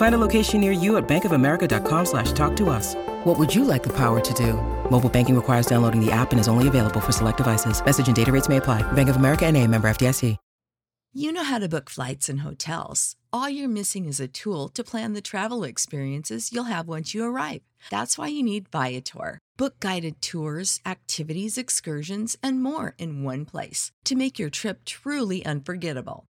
Find a location near you at bankofamerica.com slash talk to us. What would you like the power to do? Mobile banking requires downloading the app and is only available for select devices. Message and data rates may apply. Bank of America and a member FDIC. You know how to book flights and hotels. All you're missing is a tool to plan the travel experiences you'll have once you arrive. That's why you need Viator. Book guided tours, activities, excursions, and more in one place to make your trip truly unforgettable.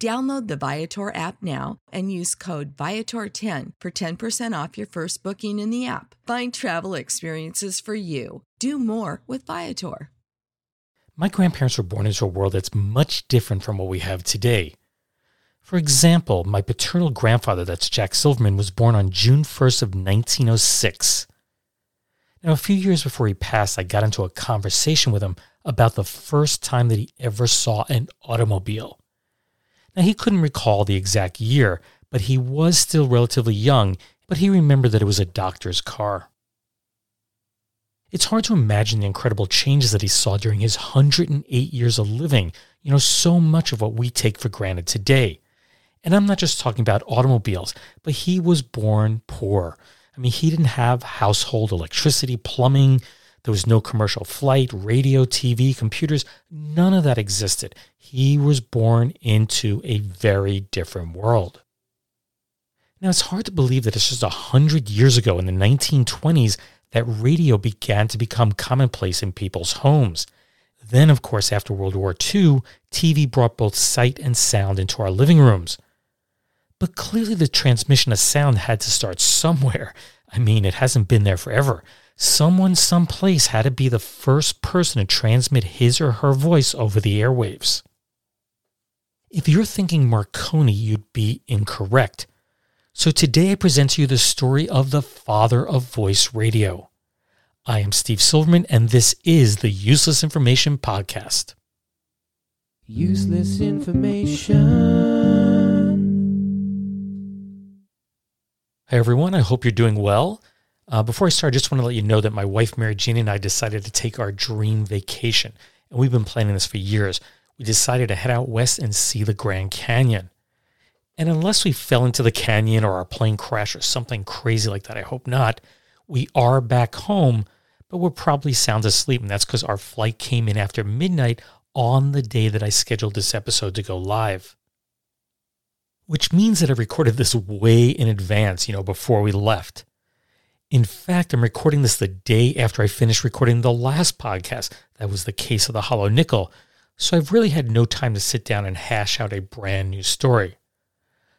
Download the Viator app now and use code Viator10 for 10% off your first booking in the app. Find travel experiences for you. Do more with Viator. My grandparents were born into a world that's much different from what we have today. For example, my paternal grandfather, that's Jack Silverman, was born on June 1st of 1906. Now, a few years before he passed, I got into a conversation with him about the first time that he ever saw an automobile. Now, he couldn't recall the exact year, but he was still relatively young, but he remembered that it was a doctor's car. It's hard to imagine the incredible changes that he saw during his 108 years of living, you know, so much of what we take for granted today. And I'm not just talking about automobiles, but he was born poor. I mean, he didn't have household electricity, plumbing, there was no commercial flight, radio, TV, computers. None of that existed. He was born into a very different world. Now, it's hard to believe that it's just 100 years ago in the 1920s that radio began to become commonplace in people's homes. Then, of course, after World War II, TV brought both sight and sound into our living rooms. But clearly, the transmission of sound had to start somewhere. I mean, it hasn't been there forever. Someone, someplace had to be the first person to transmit his or her voice over the airwaves. If you're thinking Marconi, you'd be incorrect. So today I present to you the story of the father of voice radio. I am Steve Silverman, and this is the Useless Information Podcast. Useless information. Hi, everyone. I hope you're doing well. Uh, before I start, I just want to let you know that my wife, Mary Jean, and I decided to take our dream vacation. And we've been planning this for years. We decided to head out west and see the Grand Canyon. And unless we fell into the canyon or our plane crashed or something crazy like that, I hope not, we are back home, but we're probably sound asleep. And that's because our flight came in after midnight on the day that I scheduled this episode to go live. Which means that I recorded this way in advance, you know, before we left. In fact, I'm recording this the day after I finished recording the last podcast. That was the case of the hollow nickel. So I've really had no time to sit down and hash out a brand new story.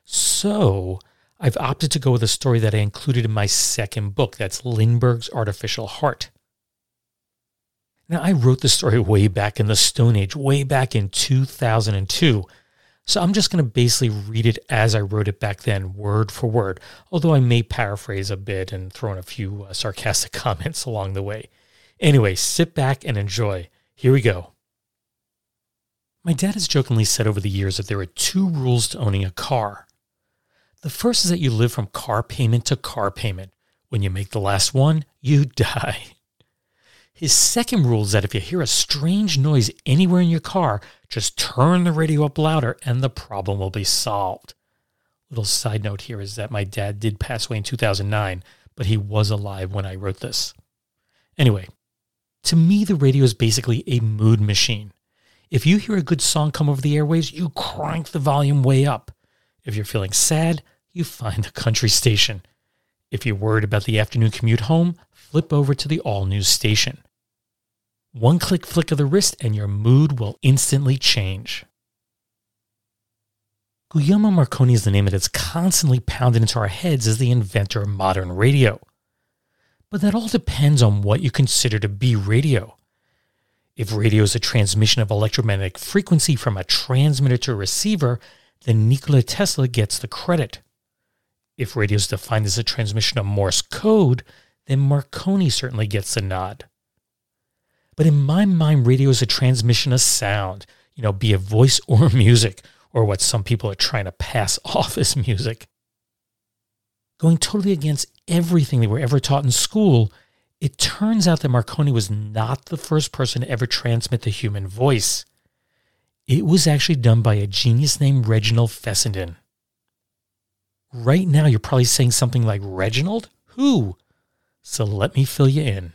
So I've opted to go with a story that I included in my second book. That's Lindbergh's Artificial Heart. Now, I wrote the story way back in the Stone Age, way back in 2002. So I'm just going to basically read it as I wrote it back then, word for word, although I may paraphrase a bit and throw in a few uh, sarcastic comments along the way. Anyway, sit back and enjoy. Here we go. My dad has jokingly said over the years that there are two rules to owning a car. The first is that you live from car payment to car payment. When you make the last one, you die. His second rule is that if you hear a strange noise anywhere in your car, just turn the radio up louder and the problem will be solved. Little side note here is that my dad did pass away in 2009, but he was alive when I wrote this. Anyway, to me, the radio is basically a mood machine. If you hear a good song come over the airwaves, you crank the volume way up. If you're feeling sad, you find a country station. If you're worried about the afternoon commute home, flip over to the all news station. One click flick of the wrist and your mood will instantly change. Guglielmo Marconi is the name that is constantly pounded into our heads as the inventor of modern radio. But that all depends on what you consider to be radio. If radio is a transmission of electromagnetic frequency from a transmitter to a receiver, then Nikola Tesla gets the credit. If radio is defined as a transmission of Morse code, then Marconi certainly gets the nod. But in my mind, radio is a transmission of sound, you know, be it voice or music, or what some people are trying to pass off as music. Going totally against everything they were ever taught in school, it turns out that Marconi was not the first person to ever transmit the human voice. It was actually done by a genius named Reginald Fessenden. Right now, you're probably saying something like, Reginald? Who? So let me fill you in.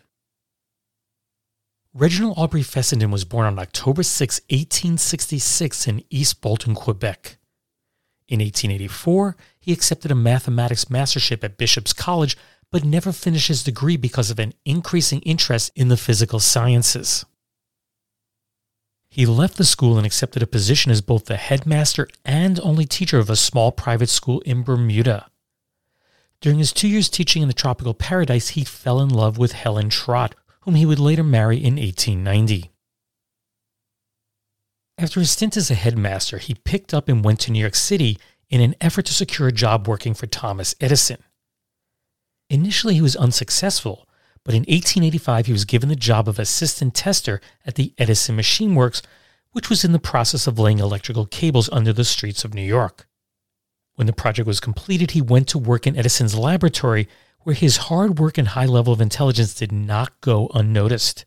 Reginald Aubrey Fessenden was born on October 6, 1866, in East Bolton, Quebec. In 1884, he accepted a mathematics mastership at Bishop's College, but never finished his degree because of an increasing interest in the physical sciences. He left the school and accepted a position as both the headmaster and only teacher of a small private school in Bermuda. During his two years teaching in the tropical paradise, he fell in love with Helen Trott, whom he would later marry in 1890. After his stint as a headmaster, he picked up and went to New York City in an effort to secure a job working for Thomas Edison. Initially, he was unsuccessful, but in 1885 he was given the job of assistant tester at the Edison Machine Works, which was in the process of laying electrical cables under the streets of New York. When the project was completed, he went to work in Edison's laboratory, where his hard work and high level of intelligence did not go unnoticed.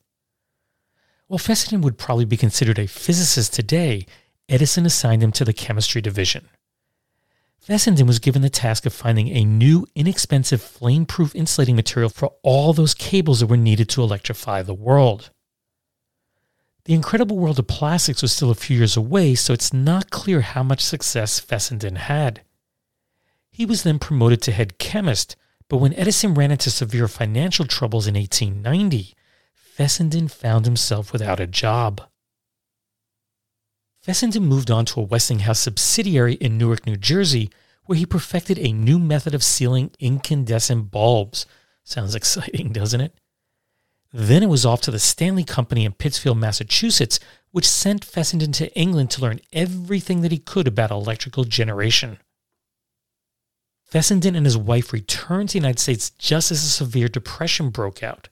While Fessenden would probably be considered a physicist today, Edison assigned him to the chemistry division. Fessenden was given the task of finding a new, inexpensive, flame proof insulating material for all those cables that were needed to electrify the world. The incredible world of plastics was still a few years away, so it's not clear how much success Fessenden had. He was then promoted to head chemist, but when Edison ran into severe financial troubles in 1890, Fessenden found himself without a job. Fessenden moved on to a Westinghouse subsidiary in Newark, New Jersey, where he perfected a new method of sealing incandescent bulbs. Sounds exciting, doesn't it? Then it was off to the Stanley Company in Pittsfield, Massachusetts, which sent Fessenden to England to learn everything that he could about electrical generation. Fessenden and his wife returned to the United States just as a severe depression broke out.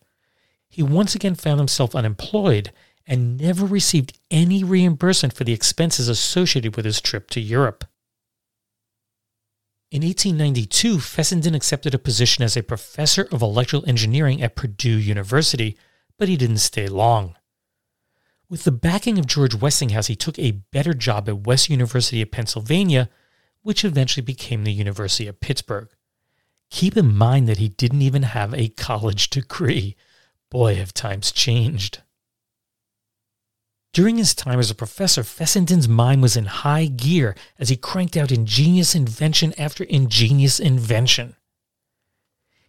He once again found himself unemployed and never received any reimbursement for the expenses associated with his trip to Europe. In 1892, Fessenden accepted a position as a professor of electrical engineering at Purdue University, but he didn't stay long. With the backing of George Westinghouse, he took a better job at Western University of Pennsylvania, which eventually became the University of Pittsburgh. Keep in mind that he didn't even have a college degree. Boy, have times changed. During his time as a professor, Fessenden's mind was in high gear as he cranked out ingenious invention after ingenious invention.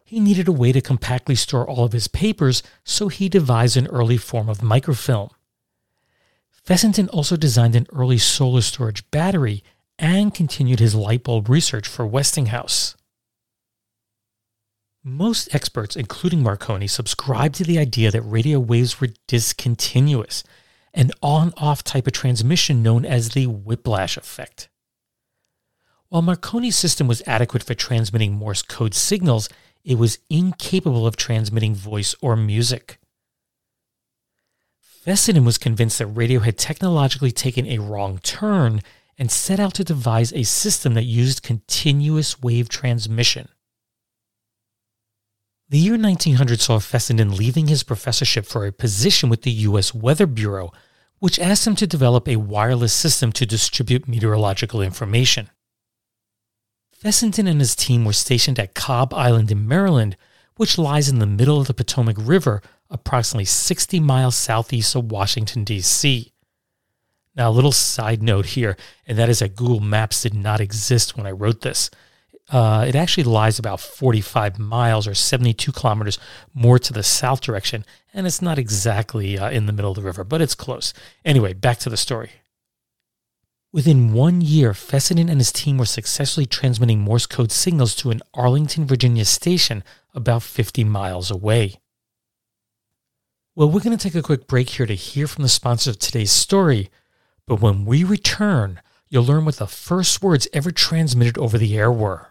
He needed a way to compactly store all of his papers, so he devised an early form of microfilm. Fessenden also designed an early solar storage battery and continued his light bulb research for Westinghouse. Most experts, including Marconi, subscribe to the idea that radio waves were discontinuous an on off type of transmission known as the whiplash effect. While Marconi's system was adequate for transmitting Morse code signals, it was incapable of transmitting voice or music. Fessenden was convinced that radio had technologically taken a wrong turn and set out to devise a system that used continuous wave transmission. The year 1900 saw Fessenden leaving his professorship for a position with the U.S. Weather Bureau, which asked him to develop a wireless system to distribute meteorological information. Fessenden and his team were stationed at Cobb Island in Maryland, which lies in the middle of the Potomac River, approximately 60 miles southeast of Washington, D.C. Now, a little side note here, and that is that Google Maps did not exist when I wrote this. Uh, it actually lies about 45 miles or 72 kilometers more to the south direction, and it's not exactly uh, in the middle of the river, but it's close. Anyway, back to the story. Within one year, Fessenden and his team were successfully transmitting Morse code signals to an Arlington, Virginia station about 50 miles away. Well, we're going to take a quick break here to hear from the sponsor of today's story, but when we return, you'll learn what the first words ever transmitted over the air were.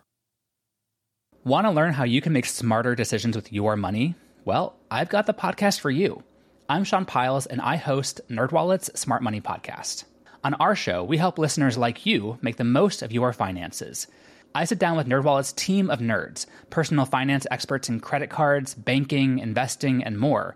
Want to learn how you can make smarter decisions with your money? Well, I've got the podcast for you. I'm Sean Pyles, and I host NerdWallet's Smart Money Podcast. On our show, we help listeners like you make the most of your finances. I sit down with NerdWallet's team of nerds, personal finance experts in credit cards, banking, investing, and more.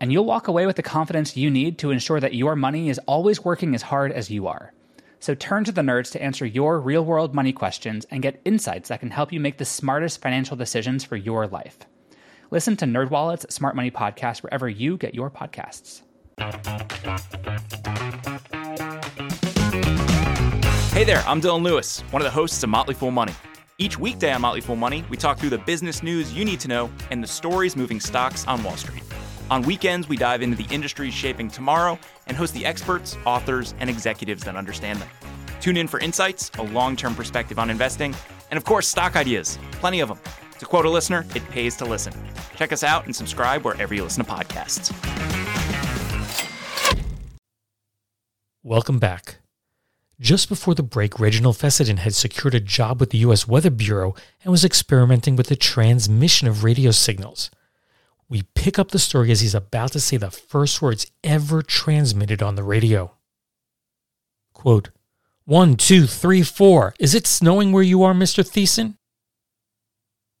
And you'll walk away with the confidence you need to ensure that your money is always working as hard as you are. So turn to the nerds to answer your real world money questions and get insights that can help you make the smartest financial decisions for your life. Listen to NerdWallet's Smart Money Podcast wherever you get your podcasts. Hey there, I'm Dylan Lewis, one of the hosts of Motley Fool Money. Each weekday on Motley Fool Money, we talk through the business news you need to know and the stories moving stocks on Wall Street. On weekends, we dive into the industries shaping tomorrow and host the experts, authors, and executives that understand them. Tune in for insights, a long term perspective on investing, and of course, stock ideas. Plenty of them. To quote a listener, it pays to listen. Check us out and subscribe wherever you listen to podcasts. Welcome back. Just before the break, Reginald Fessenden had secured a job with the U.S. Weather Bureau and was experimenting with the transmission of radio signals. Pick up the story as he's about to say the first words ever transmitted on the radio. Quote, One, two, three, four. Is it snowing where you are, Mr. Thiessen?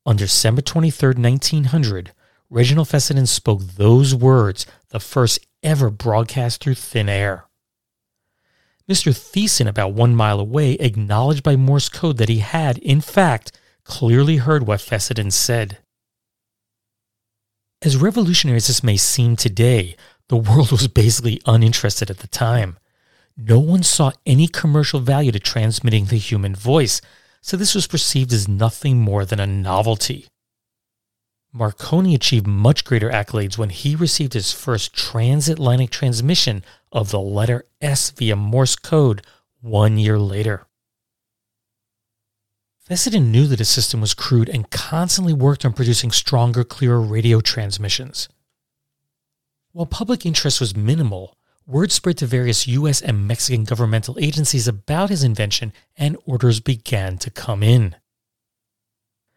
On December 23, 1900, Reginald Fessenden spoke those words, the first ever broadcast through thin air. Mr. Thiessen, about one mile away, acknowledged by Morse code that he had, in fact, clearly heard what Fessenden said. As revolutionary as this may seem today, the world was basically uninterested at the time. No one saw any commercial value to transmitting the human voice, so this was perceived as nothing more than a novelty. Marconi achieved much greater accolades when he received his first transatlantic transmission of the letter S via Morse code one year later. Fessenden knew that his system was crude and constantly worked on producing stronger, clearer radio transmissions. While public interest was minimal, word spread to various US and Mexican governmental agencies about his invention and orders began to come in.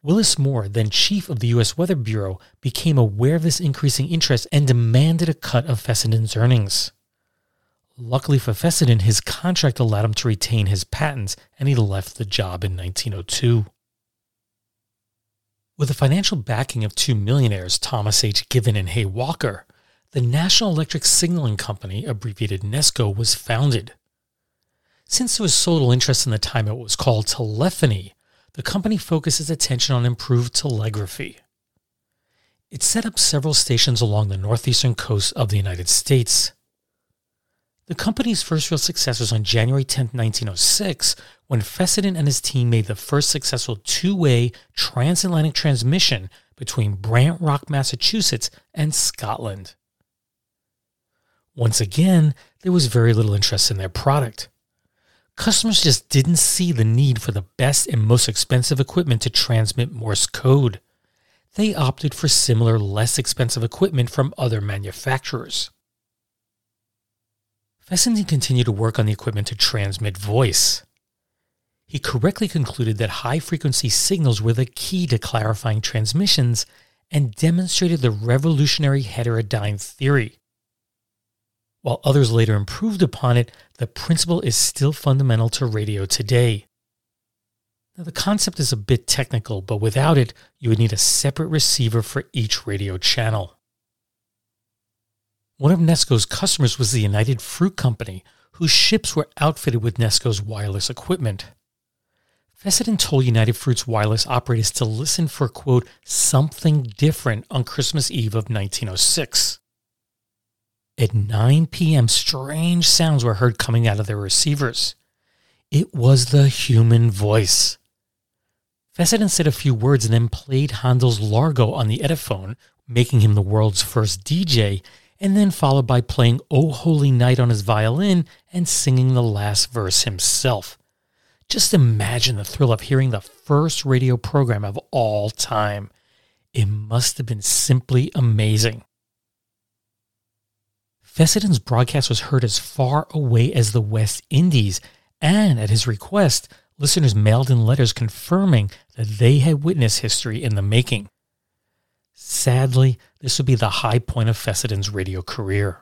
Willis Moore, then chief of the U.S. Weather Bureau, became aware of this increasing interest and demanded a cut of Fessenden's earnings. Luckily for Fessenden, his contract allowed him to retain his patents, and he left the job in 1902. With the financial backing of two millionaires, Thomas H. Given and Hay Walker, the National Electric Signaling Company, abbreviated NESCO, was founded. Since there was so little interest in the time it was called telephony, the company focuses attention on improved telegraphy. It set up several stations along the northeastern coast of the United States. The company's first real success was on January 10, 1906, when Fessenden and his team made the first successful two way transatlantic transmission between Brant Rock, Massachusetts and Scotland. Once again, there was very little interest in their product customers just didn't see the need for the best and most expensive equipment to transmit Morse code. They opted for similar, less expensive equipment from other manufacturers. Fessenden continued to work on the equipment to transmit voice. He correctly concluded that high frequency signals were the key to clarifying transmissions and demonstrated the revolutionary heterodyne theory. While others later improved upon it, the principle is still fundamental to radio today. Now, the concept is a bit technical, but without it, you would need a separate receiver for each radio channel. One of Nesco's customers was the United Fruit Company, whose ships were outfitted with Nesco's wireless equipment. Fessenden told United Fruit's wireless operators to listen for, quote, something different on Christmas Eve of 1906. At 9 p.m., strange sounds were heard coming out of their receivers. It was the human voice. Fessenden said a few words and then played Handel's Largo on the Ediphone, making him the world's first DJ, and then followed by playing O Holy Night on his violin and singing the last verse himself. Just imagine the thrill of hearing the first radio program of all time. It must have been simply amazing. Fessenden's broadcast was heard as far away as the West Indies, and at his request, listeners mailed in letters confirming that they had witnessed history in the making. Sadly, this would be the high point of Fessenden's radio career.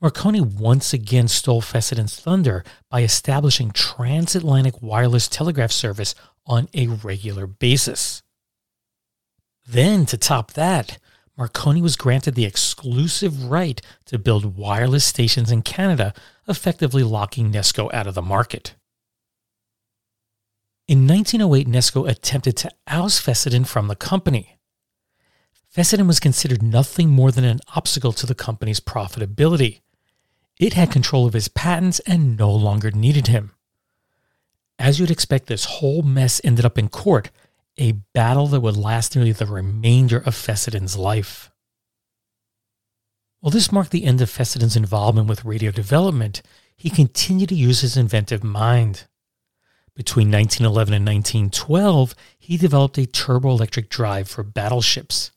Marconi once again stole Fessenden's thunder by establishing transatlantic wireless telegraph service on a regular basis. Then, to top that, Marconi was granted the exclusive right to build wireless stations in Canada, effectively locking Nesco out of the market. In 1908, Nesco attempted to oust Fessenden from the company. Fessenden was considered nothing more than an obstacle to the company's profitability. It had control of his patents and no longer needed him. As you'd expect, this whole mess ended up in court, a battle that would last nearly the remainder of Fessenden's life. While this marked the end of Fessenden's involvement with radio development, he continued to use his inventive mind. Between 1911 and 1912, he developed a turboelectric drive for battleships.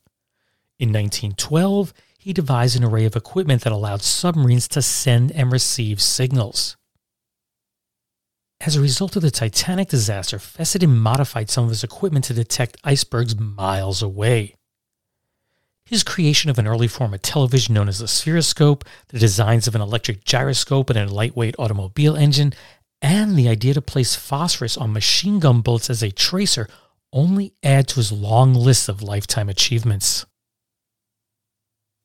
In 1912, he devised an array of equipment that allowed submarines to send and receive signals. As a result of the Titanic disaster, Fessenden modified some of his equipment to detect icebergs miles away. His creation of an early form of television known as the spheroscope, the designs of an electric gyroscope and a lightweight automobile engine, and the idea to place phosphorus on machine gun bullets as a tracer only add to his long list of lifetime achievements.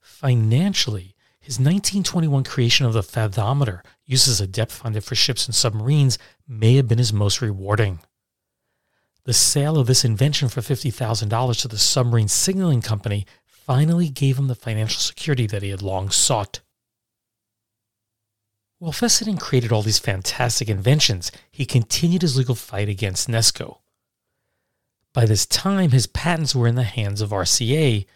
Financially, his 1921 creation of the fathometer, used as a depth finder for ships and submarines, may have been his most rewarding. The sale of this invention for $50,000 to the submarine signaling company finally gave him the financial security that he had long sought. While Fessenden created all these fantastic inventions, he continued his legal fight against Nesco. By this time, his patents were in the hands of RCA,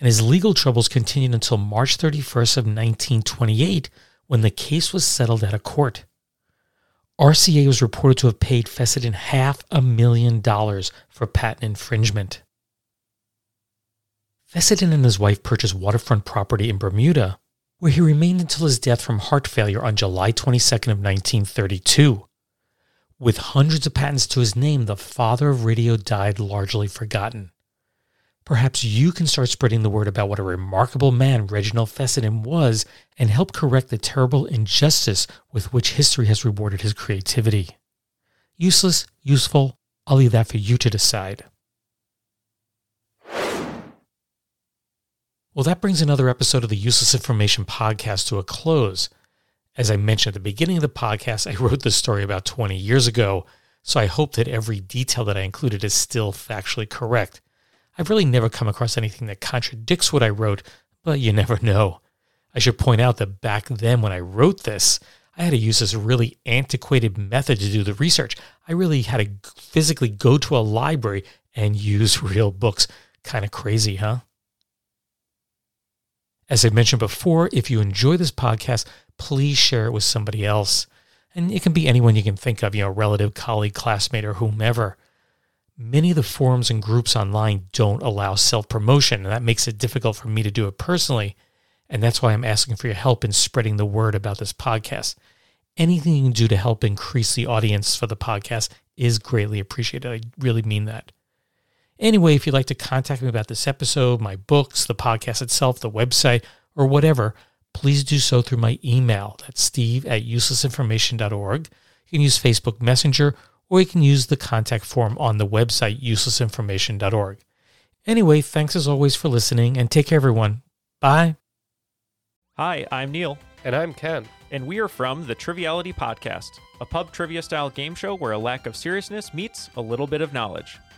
and his legal troubles continued until March 31st of 1928 when the case was settled at a court. RCA was reported to have paid Fessenden half a million dollars for patent infringement. Fessenden and his wife purchased waterfront property in Bermuda, where he remained until his death from heart failure on July 22nd of 1932. With hundreds of patents to his name, the father of radio died largely forgotten. Perhaps you can start spreading the word about what a remarkable man Reginald Fessenden was and help correct the terrible injustice with which history has rewarded his creativity. Useless, useful, I'll leave that for you to decide. Well, that brings another episode of the Useless Information Podcast to a close. As I mentioned at the beginning of the podcast, I wrote this story about 20 years ago, so I hope that every detail that I included is still factually correct. I've really never come across anything that contradicts what I wrote, but you never know. I should point out that back then when I wrote this, I had to use this really antiquated method to do the research. I really had to physically go to a library and use real books. Kind of crazy, huh? As I mentioned before, if you enjoy this podcast, please share it with somebody else. And it can be anyone you can think of, you know, relative, colleague, classmate, or whomever many of the forums and groups online don't allow self promotion, and that makes it difficult for me to do it personally. And that's why I'm asking for your help in spreading the word about this podcast. Anything you can do to help increase the audience for the podcast is greatly appreciated. I really mean that. Anyway, if you'd like to contact me about this episode, my books, the podcast itself, the website, or whatever, please do so through my email. That's steve at uselessinformation.org. You can use Facebook Messenger or you can use the contact form on the website uselessinformation.org. Anyway, thanks as always for listening and take care, everyone. Bye. Hi, I'm Neil, And I'm Ken. and we are from the Triviality Podcast, a pub trivia style game show where a lack of seriousness meets a little bit of knowledge.